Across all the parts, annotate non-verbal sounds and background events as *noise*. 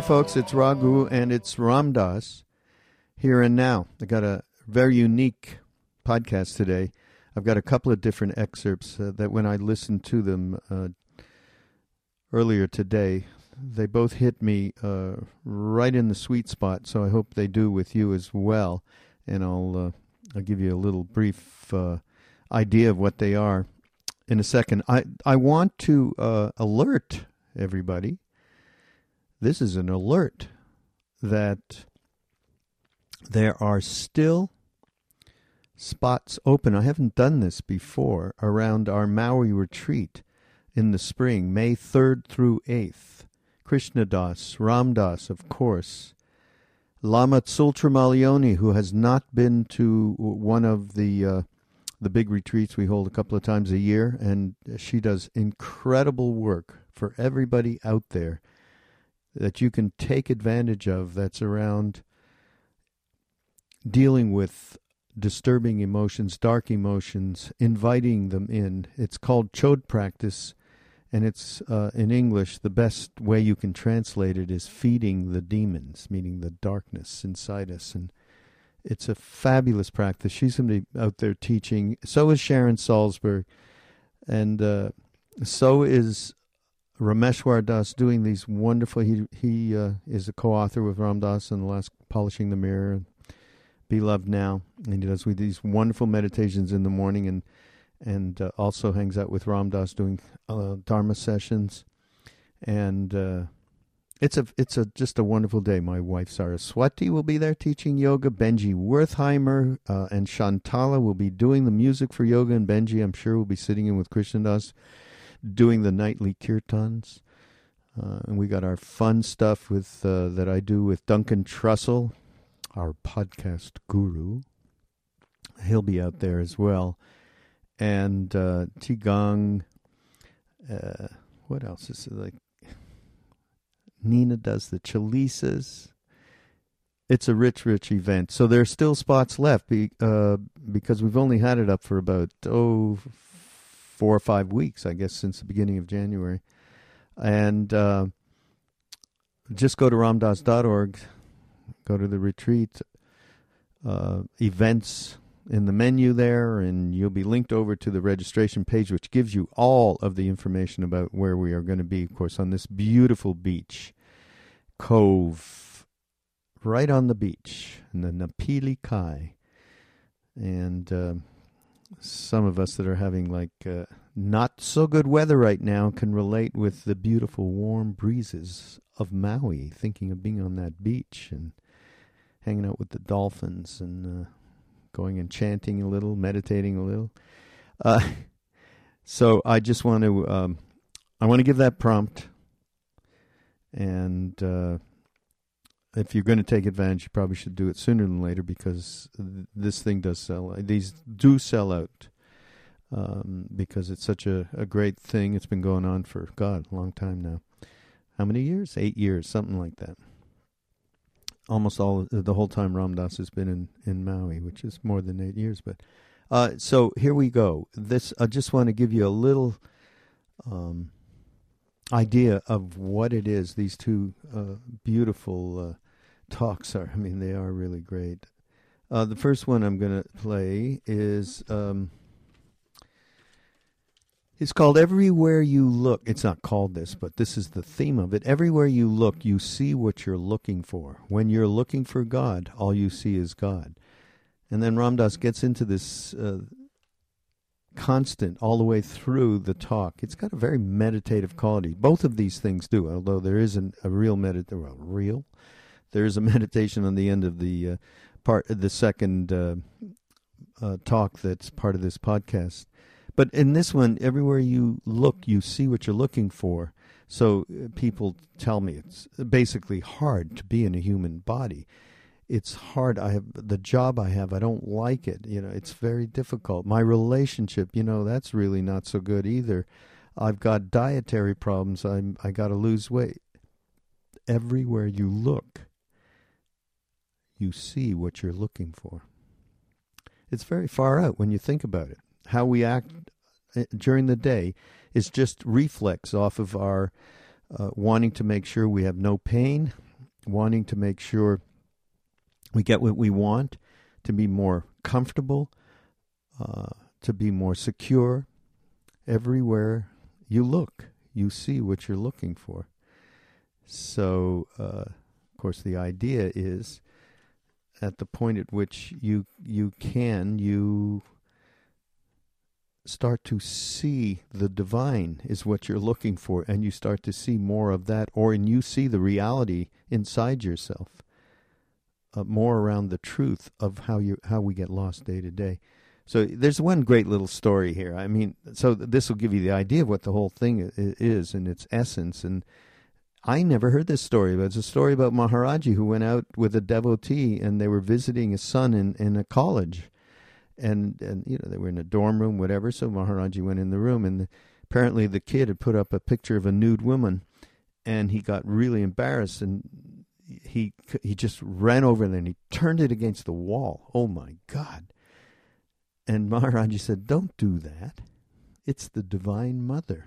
Hi, folks. It's Raghu and it's Ram Dass here and now. I got a very unique podcast today. I've got a couple of different excerpts uh, that when I listened to them uh, earlier today, they both hit me uh, right in the sweet spot. So I hope they do with you as well. And I'll uh, I'll give you a little brief uh, idea of what they are in a second. I I want to uh, alert everybody this is an alert that there are still spots open. I haven't done this before around our Maui retreat in the spring, May 3rd through 8th. Krishna Das, Ram Dass, of course. Lama Tsultrim Allione, who has not been to one of the uh, the big retreats we hold a couple of times a year, and she does incredible work for everybody out there that you can take advantage of that's around dealing with disturbing emotions, dark emotions, inviting them in. It's called chod practice, and it's uh, in English. The best way you can translate it is feeding the demons, meaning the darkness inside us. And it's a fabulous practice. She's going to be out there teaching. So is Sharon Salzberg, and uh, so is Rameshwar Das doing these wonderful. He he uh, is a co-author with Ram Dass in the last Polishing the Mirror, Be Love Now, and he does with these wonderful meditations in the morning, and and uh, also hangs out with Ram Dass doing uh, Dharma sessions, and uh, it's a it's a just a wonderful day. My wife Saraswati will be there teaching yoga. Benji Wertheimer uh, and Shantala will be doing the music for yoga, and Benji I'm sure will be sitting in with Krishna Das doing the nightly kirtans. Uh, and we got our fun stuff with uh, that I do with Duncan Trussell, our podcast guru. He'll be out there as well, and uh. Uh, what else is it like? Nina does the chalisas. It's a rich, rich event. So there's still spots left be, uh, because we've only had it up for about oh four or five weeks, I guess, since the beginning of January. And uh, just go to ramdass.org, go to the retreat uh, events in the menu there, and you'll be linked over to the registration page, which gives you all of the information about where we are going to be, of course, on this beautiful beach, cove, right on the beach, in the Napili Kai. And. Uh, some of us that are having like uh, not so good weather right now can relate with the beautiful warm breezes of Maui, thinking of being on that beach and hanging out with the dolphins and uh, going and chanting a little, meditating a little. Uh, *laughs* so I just want to um, I want to give that prompt and uh, if you're going to take advantage, you probably should do it sooner than later because this thing does sell. These do sell out um, because it's such a, a great thing. It's been going on for God a long time now. How many years? Eight years, something like that. Almost all the whole time Ram Dass has been in in Maui, which is more than eight years. But uh, so here we go. This I just want to give you a little. Um, idea of what it is these two uh, beautiful uh, talks are. I mean, they are really great. Uh, the first one I'm going to play is um, It's called Everywhere You Look. It's not called this, but this is the theme of it. Everywhere you look, you see what you're looking for. When you're looking for God, all you see is God. And then Ram Dass gets into this uh, constant all the way through the talk. It's got a very meditative quality. Both of these things do, although there isn't a real meditation. Well, real? There is a *laughs* meditation on the end of the uh, part, the second uh, uh, talk that's part of this podcast. But in this one, everywhere you look, you see what you're looking for. So uh, people tell me it's basically hard to be in a human body. It's hard. I have the job I have. I don't like it. You know, it's very difficult. My relationship, you know, that's really not so good either. I've got dietary problems. I'm I got to lose weight. Everywhere you look, you see what you're looking for. It's very far out when you think about it how we act uh, during the day is just reflex off of our uh, wanting to make sure we have no pain, wanting to make sure we get what we want, to be more comfortable, uh, to be more secure. Everywhere you look, you see what you're looking for. So, uh, of course, the idea is at the point at which you you can you start to see the divine is what you're looking for and you start to see more of that or and you see the reality inside yourself uh, more around the truth of how you how we get lost day to day. So there's one great little story here. I mean so this will give you the idea of what the whole thing is in its essence and I never heard this story, but it's a story about Maharaji who went out with a devotee and they were visiting his son in, in a college and and you know they were in a dorm room, whatever. So Maharaji went in the room, and apparently the kid had put up a picture of a nude woman, and he got really embarrassed, and he he just ran over there and he turned it against the wall. Oh my God! And Maharaji said, "Don't do that. It's the Divine Mother.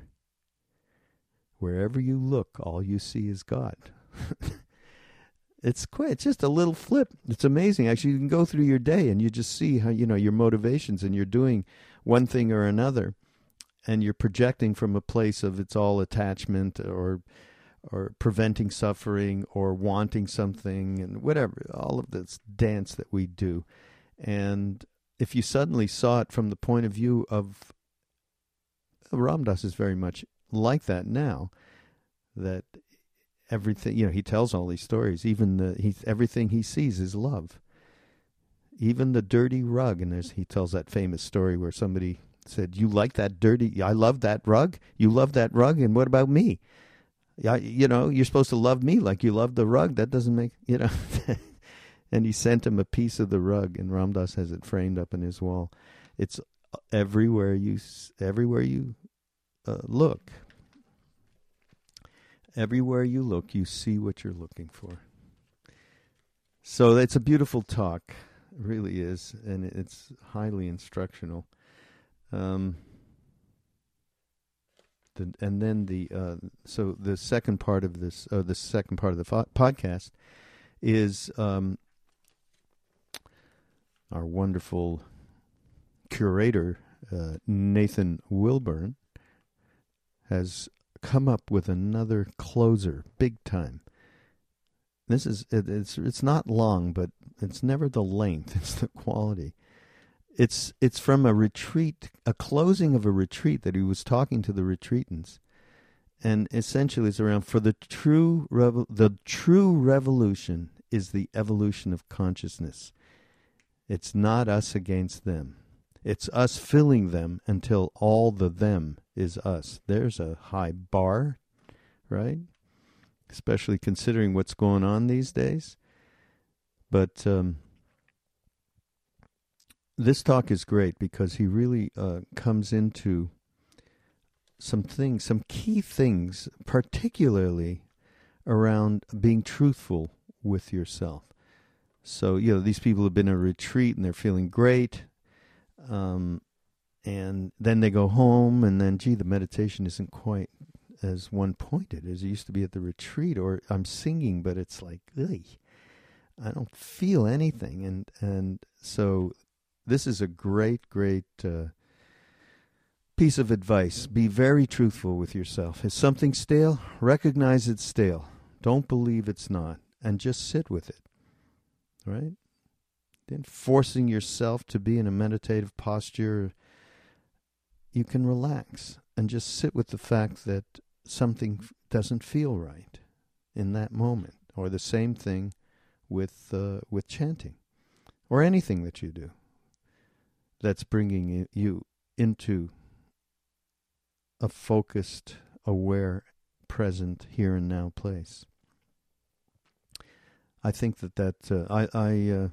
Wherever you look, all you see is God." *laughs* it's quite it's just a little flip. It's amazing. Actually you can go through your day and you just see how you know your motivations and you're doing one thing or another and you're projecting from a place of it's all attachment or or preventing suffering or wanting something and whatever all of this dance that we do. And if you suddenly saw it from the point of view of Ram Dass is very much like that now that everything you know he tells all these stories. Even the he everything he sees is love. Even the dirty rug and there's he tells that famous story where somebody said you like that dirty i love that rug. You love that rug and what about me? Yeah you know you're supposed to love me like you love the rug. That doesn't make you know. *laughs* And he sent him a piece of the rug and Ram Dass has it framed up in his wall. It's everywhere you everywhere you uh, look Everywhere you look, you see what you're looking for. So it's a beautiful talk, it really is, and it's highly instructional. Um, the, and then the uh, so the second part of this, uh, the second part of the fo- podcast, is um, our wonderful curator uh, Nathan Wilburn has come up with another closer, big time. This is it, it's it's not long, but it's never the length; *laughs* it's the quality. It's it's from a retreat, a closing of a retreat that he was talking to the retreatants, and essentially it's around for the true revo- the true revolution is the evolution of consciousness. It's not us against them. It's us filling them until all the them is us. There's a high bar, right? Especially considering what's going on these days. But um, this talk is great because he really uh, comes into some things, some key things, particularly around being truthful with yourself. So, you know, these people have been in a retreat and they're feeling great. Um, and then they go home, and then, gee, the meditation isn't quite as one pointed as it used to be at the retreat, or I'm singing, but it's like, I don't feel anything. And, and so this is a great, great uh, piece of advice be very truthful with yourself. Is something stale? Recognize it's stale. Don't believe it's not, and just sit with it. Right? Then forcing yourself to be in a meditative posture, you can relax and just sit with the fact that something doesn't feel right in that moment, or the same thing with uh, with chanting, or anything that you do that's bringing you into a focused, aware, present, here and now place. I think that that uh, I I uh,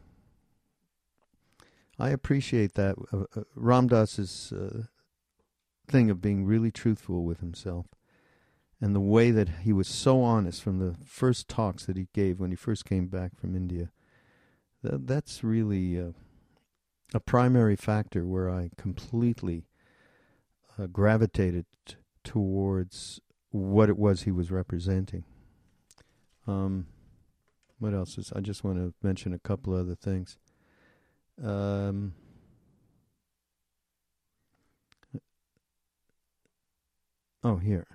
I appreciate that uh, uh Ram uh, thing of being really truthful with himself, and the way that he was so honest from the first talks that he gave when he first came back from India. That, that's really uh, a primary factor where I completely gravitated t- towards what it was he was representing. Um, what else is? I just want to mention a couple other things. Um, oh, here.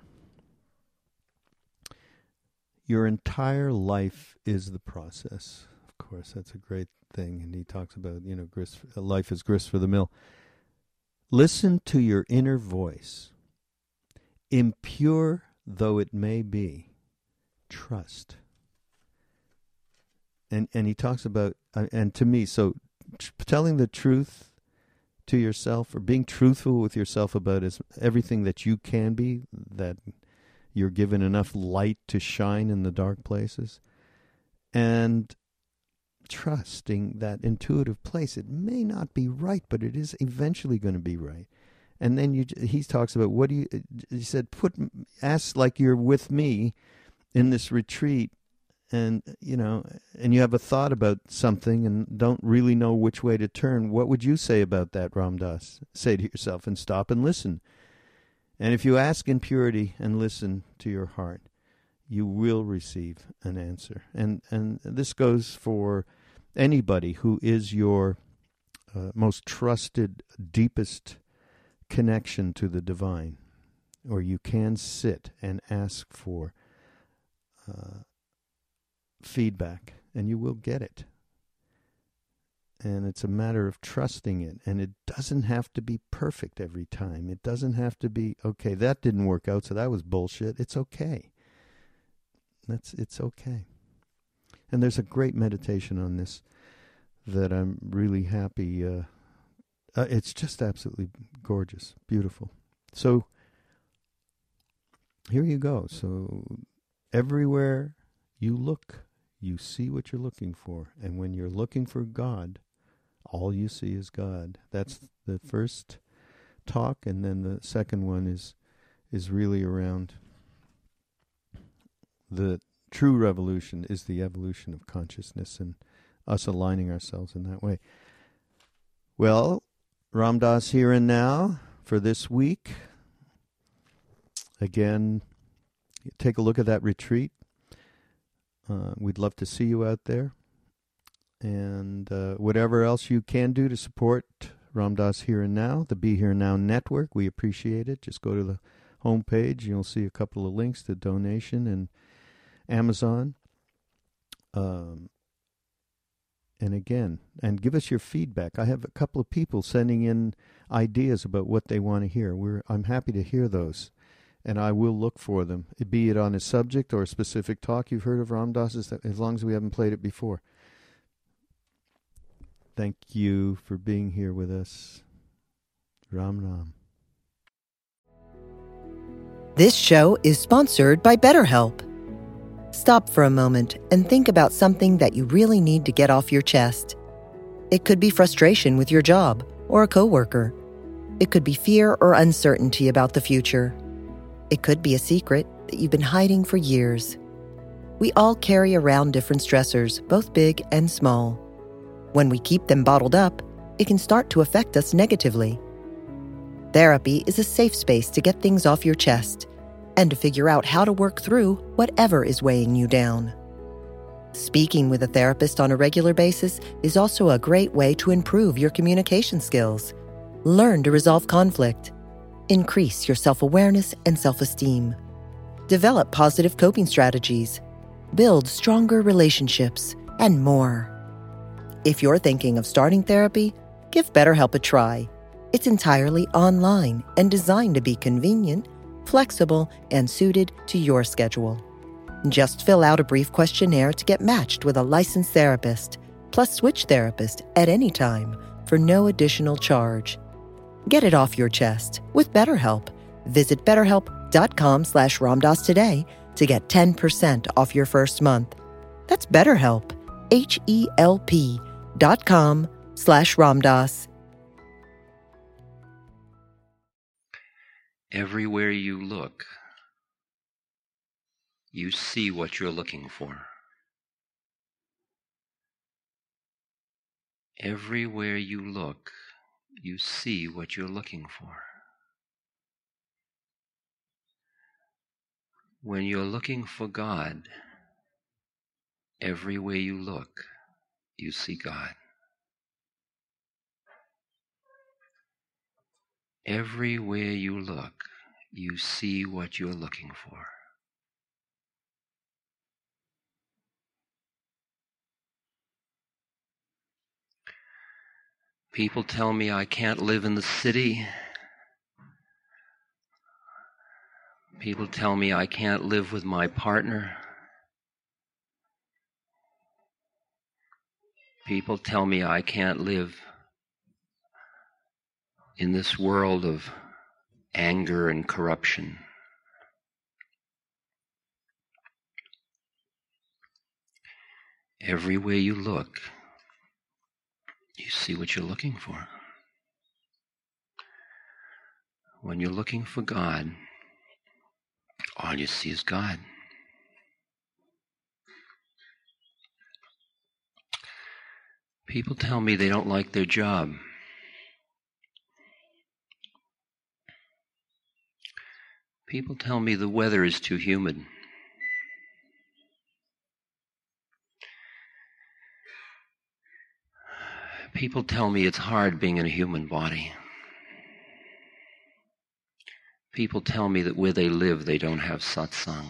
Your entire life is the process. Of course, that's a great thing. And he talks about, you know, grist, life is grist for the mill. Listen to your inner voice. Impure though it may be, trust and and he talks about uh, and to me so tr- telling the truth to yourself or being truthful with yourself about is everything that you can be that you're given enough light to shine in the dark places. And trusting that intuitive place it may not be right but it is eventually going to be right. And then you he talks about what do you uh, he said put ask like you're with me in this retreat and you know and you have a thought about something and don't really know which way to turn what would you say about that Ram Dass? Say to yourself and stop and listen. And if you ask in purity and listen to your heart you will receive an answer. And and this goes for anybody who is your uh, most trusted deepest connection to the divine or you can sit and ask for uh, feedback, and you will get it. And it's a matter of trusting it. And it doesn't have to be perfect every time. It doesn't have to be, okay, that didn't work out, so that was bullshit. It's okay. That's it's okay. And there's a great meditation on this that I'm really happy. Uh, uh, it's just absolutely gorgeous, beautiful. So here you go. So everywhere you look, you see what you're looking for. And when you're looking for God, all you see is God. That's the first talk, and then the second one is is really around the true revolution is the evolution of consciousness and us aligning ourselves in that way. Well, Ram Dass here and now for this week. Again, take a look at that retreat. Uh, we'd love to see you out there. And uh, whatever else you can do to support Ram Dass Here and Now, the Be Here Now Network, we appreciate it. Just go to the homepage. You'll see a couple of links to donation and Amazon. Um, and again, and give us your feedback. I have a couple of people sending in ideas about what they want to hear. We're I'm happy to hear those and I will look for them, be it on a subject or a specific talk you've heard of Ram Dass, as long as we haven't played it before. Thank you for being here with us. Ram Ram. This show is sponsored by BetterHelp. Stop for a moment and think about something that you really need to get off your chest. It could be frustration with your job or a coworker. It could be fear or uncertainty about the future. It could be a secret that you've been hiding for years. We all carry around different stressors, both big and small. When we keep them bottled up, it can start to affect us negatively. Therapy is a safe space to get things off your chest and to figure out how to work through whatever is weighing you down. Speaking with a therapist on a regular basis is also a great way to improve your communication skills. Learn to resolve conflict Increase your self awareness and self esteem. Develop positive coping strategies. Build stronger relationships, and more. If you're thinking of starting therapy, give BetterHelp a try. It's entirely online and designed to be convenient, flexible, and suited to your schedule. Just fill out a brief questionnaire to get matched with a licensed therapist, plus switch therapist at any time for no additional charge. Get it off your chest with BetterHelp. Visit betterhelp.com slash ramdas today to get 10% off your first month. That's BetterHelp, H-E-L-P dot com slash ramdas. Everywhere you look, you see what you're looking for. Everywhere you look, you see what you're looking for. When you're looking for God, every way you look, you see God. Everywhere you look, you see what you're looking for. People tell me I can't live in the city. People tell me I can't live with my partner. People tell me I can't live in this world of anger and corruption. Everywhere you look, you see what you're looking for. When you're looking for God, all you see is God. People tell me they don't like their job. People tell me the weather is too humid. People tell me it's hard being in a human body. People tell me that where they live, they don't have satsang.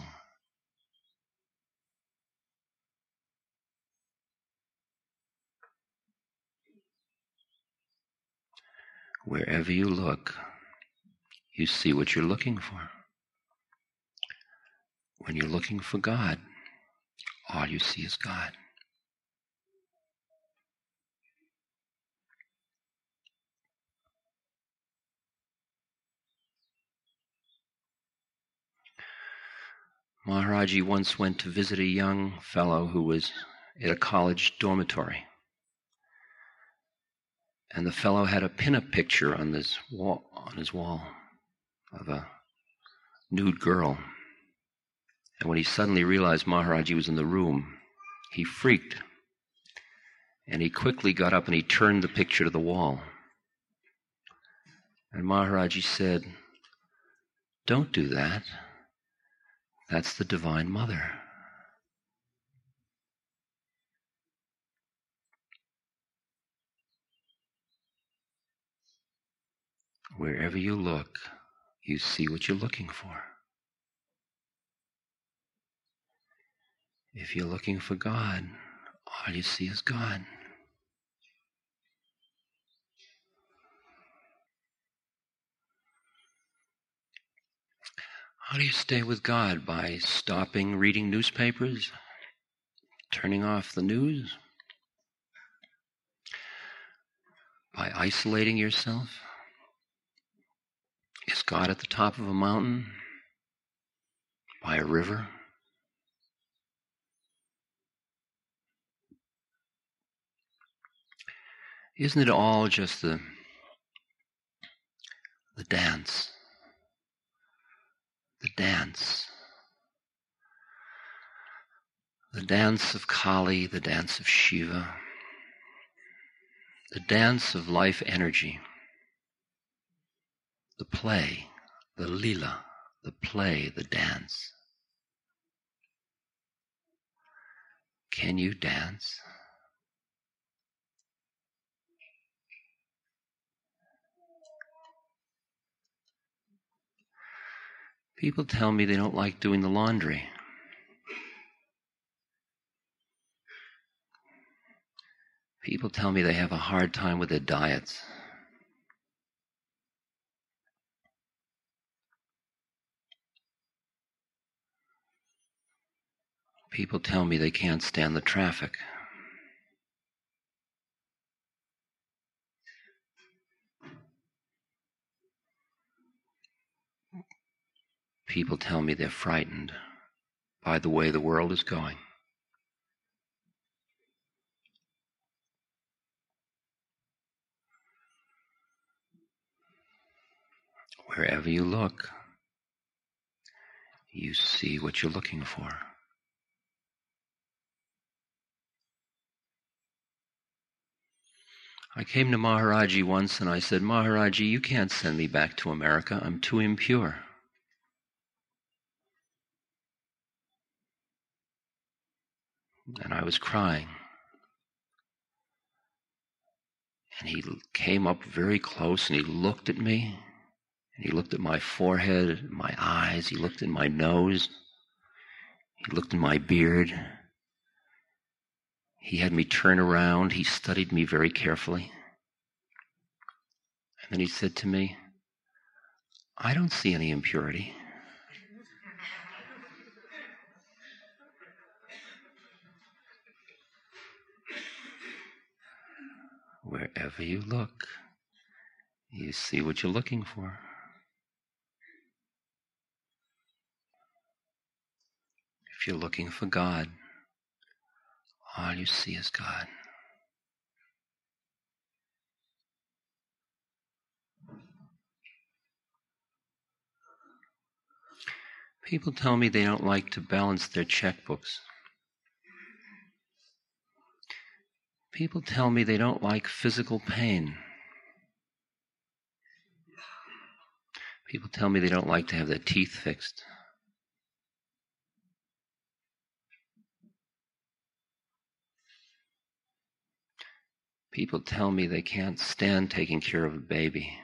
Wherever you look, you see what you're looking for. When you're looking for God, all you see is God. Maharaji once went to visit a young fellow who was at a college dormitory. And the fellow had a pinup picture on his wall, on his wall of a nude girl. And when he suddenly realized Maharaji was in the room, he freaked. And he quickly got up and he turned the picture to the wall. And Maharaji said, Don't do that. That's the Divine Mother. Wherever you look, you see what you're looking for. If you're looking for God, all you see is God. How do you stay with God? By stopping reading newspapers? Turning off the news? By isolating yourself? Is God at the top of a mountain? By a river? Isn't it all just the, the dance? The dance. The dance of Kali, the dance of Shiva, the dance of life energy, the play, the lila, the play, the dance. Can you dance? People tell me they don't like doing the laundry. People tell me they have a hard time with their diets. People tell me they can't stand the traffic. People tell me they're frightened by the way the world is going. Wherever you look, you see what you're looking for. I came to Maharaji once and I said, Maharaji, you can't send me back to America. I'm too impure. And I was crying. And he came up very close and he looked at me. And he looked at my forehead, my eyes. He looked at my nose. He looked at my beard. He had me turn around. He studied me very carefully. And then he said to me, I don't see any impurity. Wherever you look, you see what you're looking for. If you're looking for God, all you see is God. People tell me they don't like to balance their checkbooks. People tell me they don't like physical pain. People tell me they don't like to have their teeth fixed. People tell me they can't stand taking care of a baby.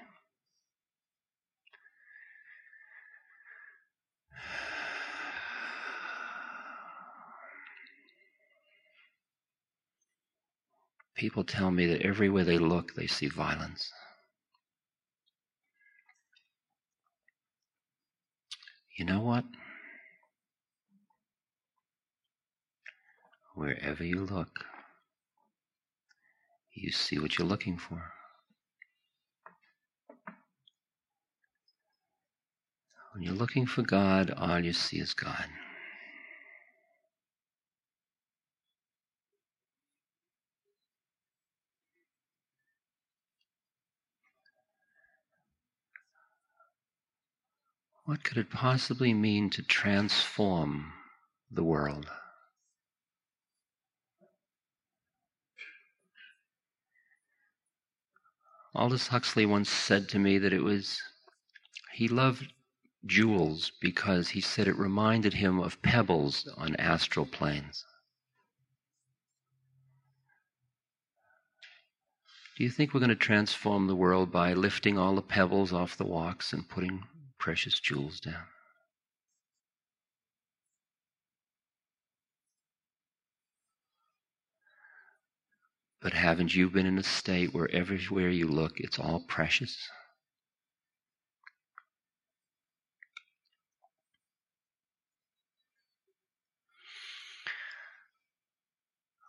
People tell me that everywhere they look, they see violence. You know what? Wherever you look, you see what you're looking for. When you're looking for God, all you see is God. What could it possibly mean to transform the world? Aldous Huxley once said to me that it was, he loved jewels because he said it reminded him of pebbles on astral planes. Do you think we're going to transform the world by lifting all the pebbles off the walks and putting precious jewels down? But haven't you been in a state where everywhere you look, it's all precious?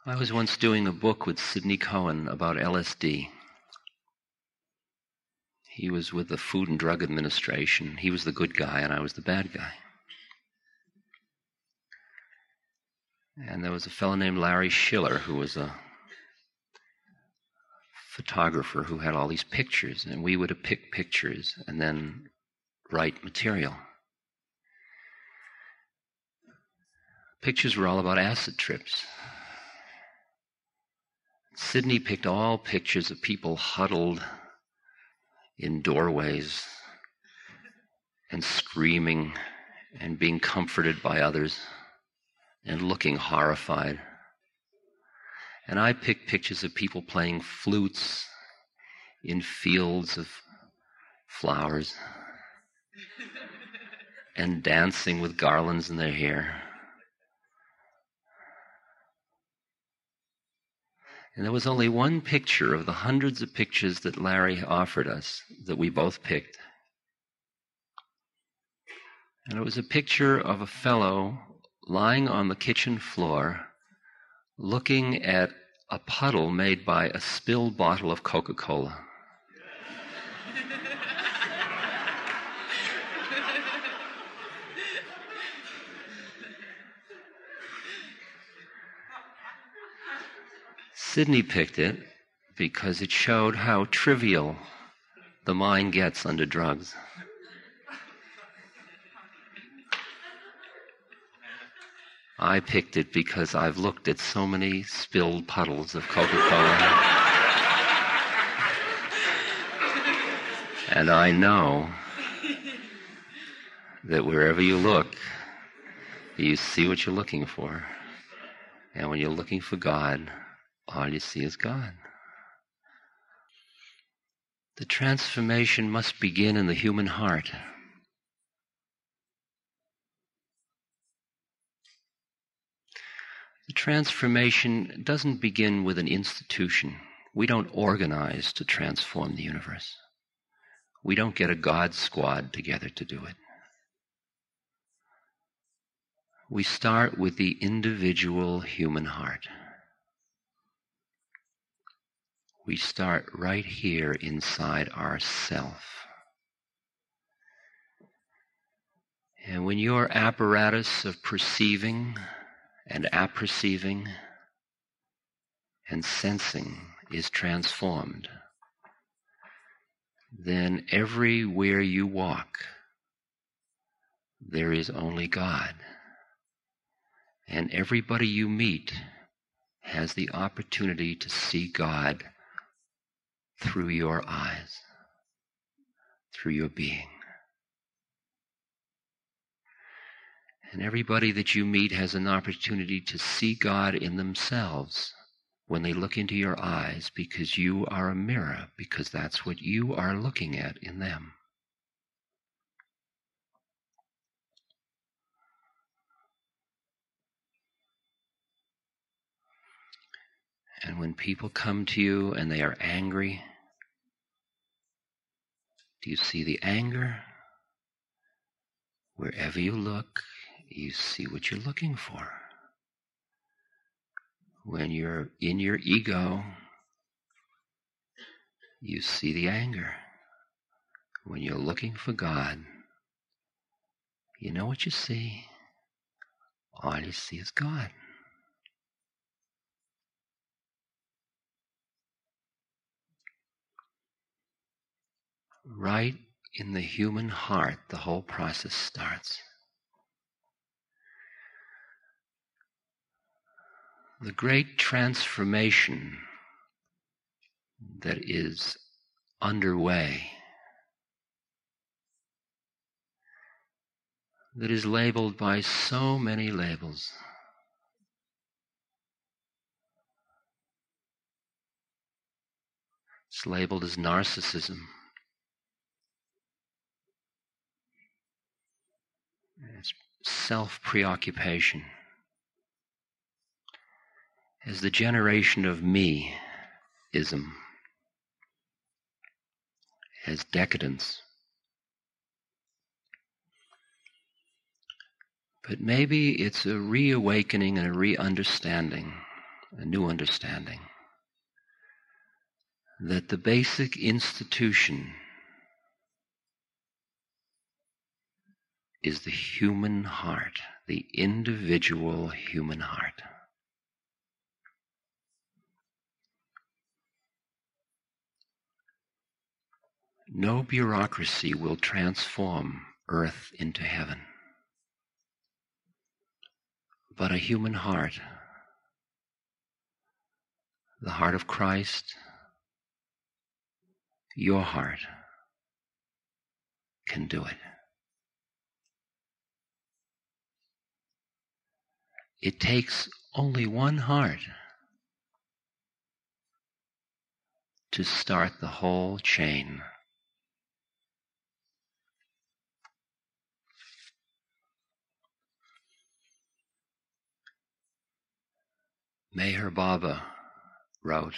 I was once doing a book with Sidney Cohen about LSD. He was with the Food and Drug Administration. He was the good guy, and I was the bad guy. And there was a fellow named Larry Schiller who was a photographer who had all these pictures, and we would pick pictures and then write material. Pictures were all about acid trips. Sidney picked all pictures of people huddled in doorways and screaming and being comforted by others and looking horrified. And I picked pictures of people playing flutes in fields of flowers. and dancing with garlands in their hair. And there was only one picture of the hundreds of pictures that Larry offered us that we both picked. And it was a picture of a fellow lying on the kitchen floor looking at a puddle made by a spilled bottle of Coca Cola. Sidney picked it because it showed how trivial the mind gets under drugs. I picked it because I've looked at so many spilled puddles of Coca Cola. and I know that wherever you look, you see what you're looking for. And when you're looking for God, all you see is God. The transformation must begin in the human heart. The transformation doesn't begin with an institution. We don't organize to transform the universe. We don't get a God squad together to do it. We start with the individual human heart. We start right here inside ourself. And when your apparatus of perceiving and apperceiving and sensing is transformed, then everywhere you walk, there is only God. And everybody you meet has the opportunity to see God through your eyes, through your being. And everybody that you meet has an opportunity to see God in themselves when they look into your eyes because you are a mirror, because that's what you are looking at in them. And when people come to you and they are angry, do you see the anger? Wherever you look, you see what you're looking for. When you're in your ego, you see the anger. When you're looking for God, you know what you see? All you see is God. Right in the human heart, the whole process starts. The great transformation that is underway, that is labeled by so many labels. It's labeled as narcissism. It's self preoccupation. As the generation of me ism, as decadence. But maybe it's a reawakening and a re understanding, a new understanding, that the basic institution is the human heart, the individual human heart. No bureaucracy will transform earth into heaven, but a human heart, the heart of Christ, your heart, can do it. It takes only one heart to start the whole chain. Meher Baba wrote,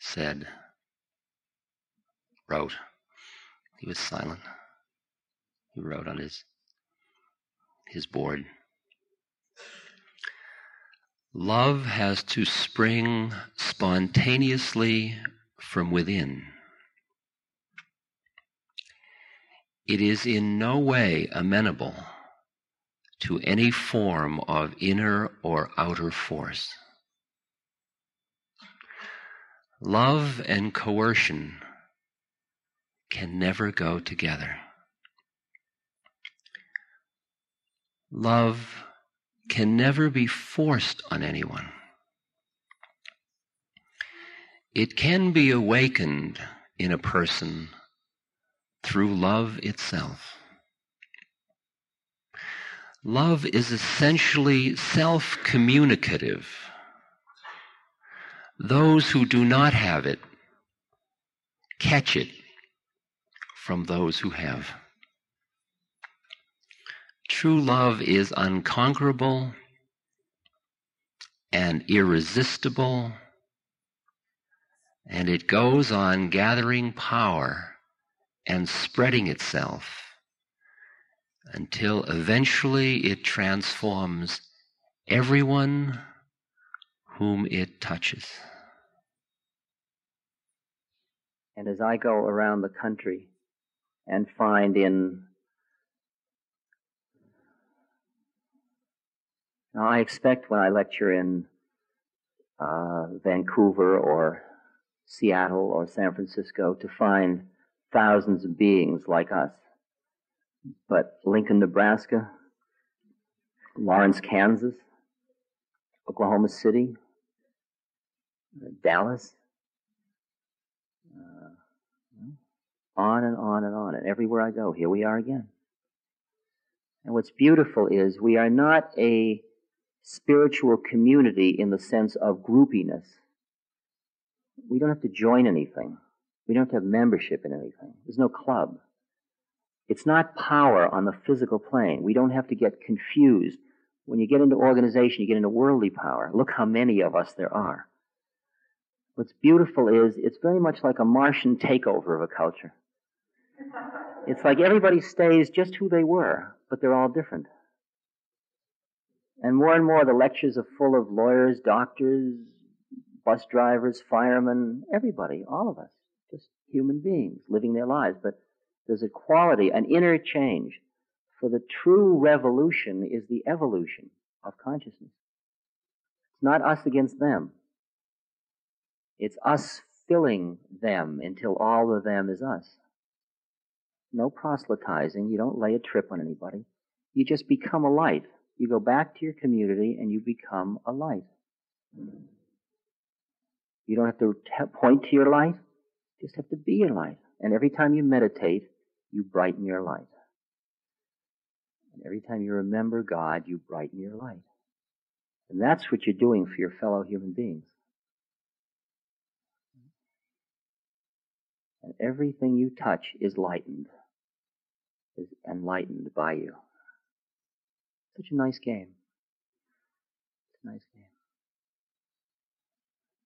said, wrote. He was silent. He wrote on his his board. Love has to spring spontaneously from within. It is in no way amenable to any form of inner or outer force. Love and coercion can never go together. Love can never be forced on anyone. It can be awakened in a person through love itself. Love is essentially self communicative. Those who do not have it catch it from those who have. True love is unconquerable and irresistible, and it goes on gathering power and spreading itself until eventually it transforms everyone whom it touches. And as I go around the country and find in now I expect when I lecture in uh, Vancouver or Seattle or San Francisco to find thousands of beings like us. But Lincoln, Nebraska, Lawrence, Kansas, Oklahoma City, uh, Dallas, uh, on and on and on. And everywhere I go, here we are again. And what's beautiful is we are not a spiritual community in the sense of groupiness. We don't have to join anything. We don't have membership in anything. There's no club. It's not power on the physical plane. We don't have to get confused. When you get into organization, you get into worldly power. Look how many of us there are. What's beautiful is it's very much like a Martian takeover of a culture. It's like everybody stays just who they were, but they're all different. And more and more the lectures are full of lawyers, doctors, bus drivers, firemen, everybody, all of us, just human beings living their lives. But there's a quality, an inner change. For the true revolution is the evolution of consciousness. It's not us against them. It's us filling them until all of them is us. No proselytizing. You don't lay a trip on anybody. You just become a light. You go back to your community and you become a light. You don't have to point to your light. You just have to be your light. And every time you meditate, you brighten your light. And every time you remember God, you brighten your light. And that's what you're doing for your fellow human beings. And everything you touch is lightened, is enlightened by you. Such a nice game. It's a nice game.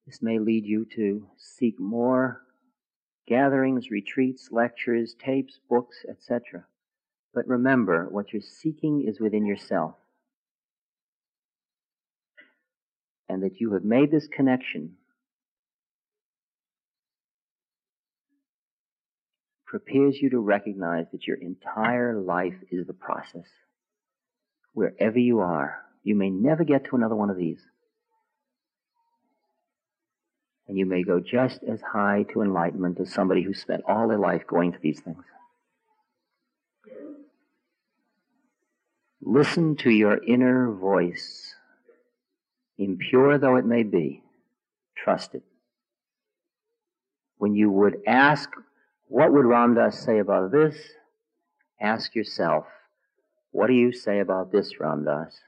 This may lead you to seek more gatherings, retreats, lectures, tapes, books, etc. But remember, what you're seeking is within yourself. And that you have made this connection prepares you to recognize that your entire life is the process wherever you are. You may never get to another one of these. And you may go just as high to enlightenment as somebody who spent all their life going to these things. Listen to your inner voice. Impure though it may be, trust it. When you would ask, what would Ram Dass say about this? Ask yourself, what do you say about this, Ram Dass?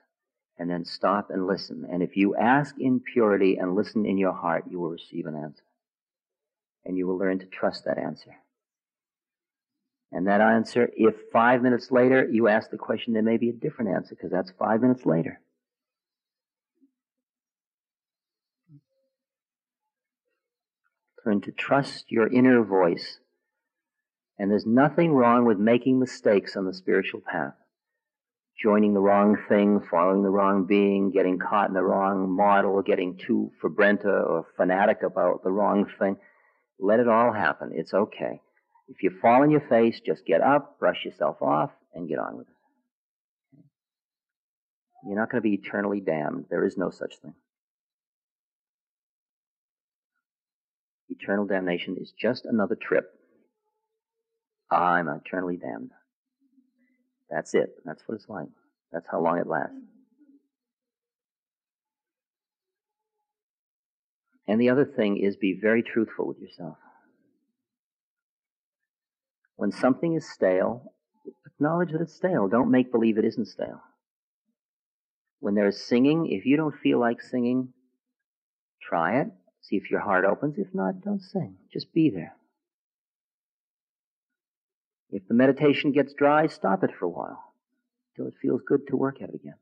And then stop and listen. And if you ask in purity and listen in your heart, you will receive an answer. And you will learn to trust that answer. And that answer, if five minutes later you ask the question, there may be a different answer because that's five minutes later. Learn to trust your inner voice. And there's nothing wrong with making mistakes on the spiritual path. Joining the wrong thing, following the wrong being, getting caught in the wrong model, getting too Fabrenta or fanatic about the wrong thing. Let it all happen. It's okay. If you fall on your face, just get up, brush yourself off, and get on with it. You're not going to be eternally damned. There is no such thing. Eternal damnation is just another trip. I'm eternally damned. That's it. That's what it's like. That's how long it lasts. And the other thing is be very truthful with yourself. When something is stale, acknowledge that it's stale. Don't make believe it isn't stale. When there is singing, if you don't feel like singing, try it. See if your heart opens. If not, don't sing. Just be there. If the meditation gets dry, stop it for a while till it feels good to work at it again.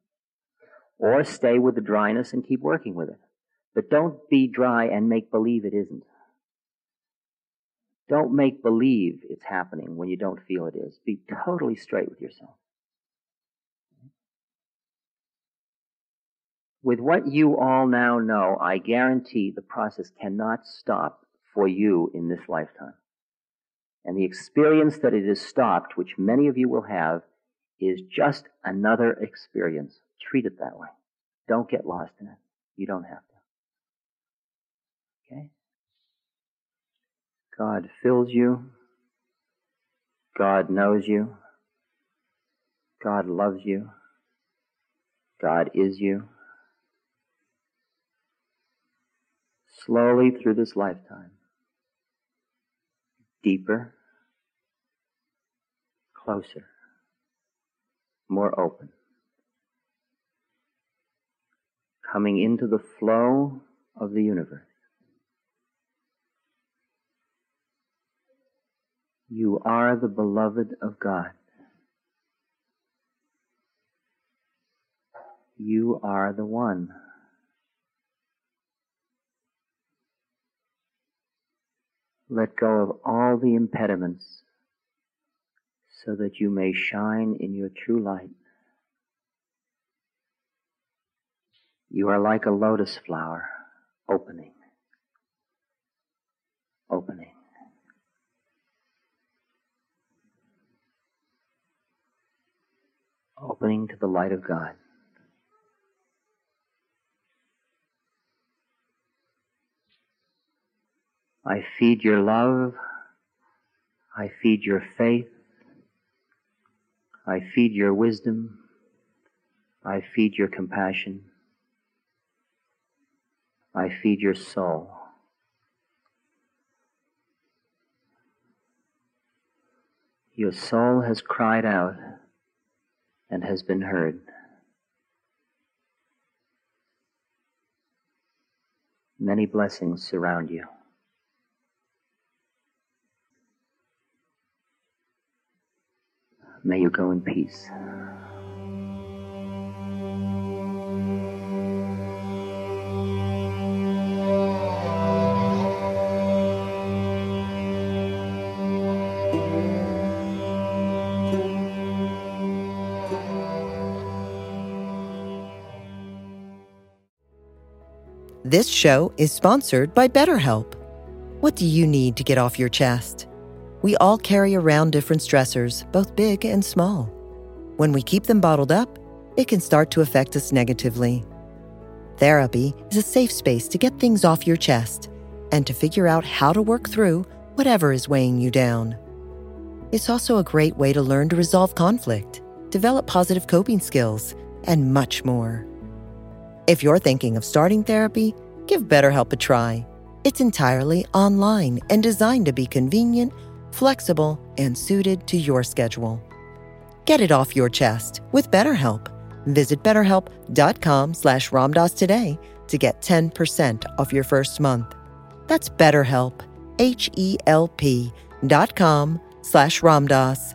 Or stay with the dryness and keep working with it. But don't be dry and make believe it isn't. Don't make believe it's happening when you don't feel it is. Be totally straight with yourself. With what you all now know, I guarantee the process cannot stop for you in this lifetime. And the experience that it is stopped, which many of you will have, is just another experience. Treat it that way. Don't get lost in it. You don't have to. Okay? God fills you. God knows you. God loves you. God is you. Slowly through this lifetime. Deeper. Closer. More open. Coming into the flow of the universe. You are the beloved of God. You are the one. Let go of all the impediments so that you may shine in your true light. You are like a lotus flower opening, opening. opening to the light of God. I feed your love. I feed your faith. I feed your wisdom. I feed your compassion. I feed your soul. Your soul has cried out and has been heard. Many blessings surround you. May you go in peace. This show is sponsored by BetterHelp. What do you need to get off your chest? We all carry around different stressors, both big and small. When we keep them bottled up, it can start to affect us negatively. Therapy is a safe space to get things off your chest and to figure out how to work through whatever is weighing you down. It's also a great way to learn to resolve conflict, develop positive coping skills, and much more. If you're thinking of starting therapy, give BetterHelp a try. It's entirely online and designed to be convenient, flexible, and suited to your schedule. Get it off your chest with BetterHelp. Visit betterhelp.com slash ramdass today to get 10% off your first month. That's betterhelp, H-E-L-P dot com slash ramdass.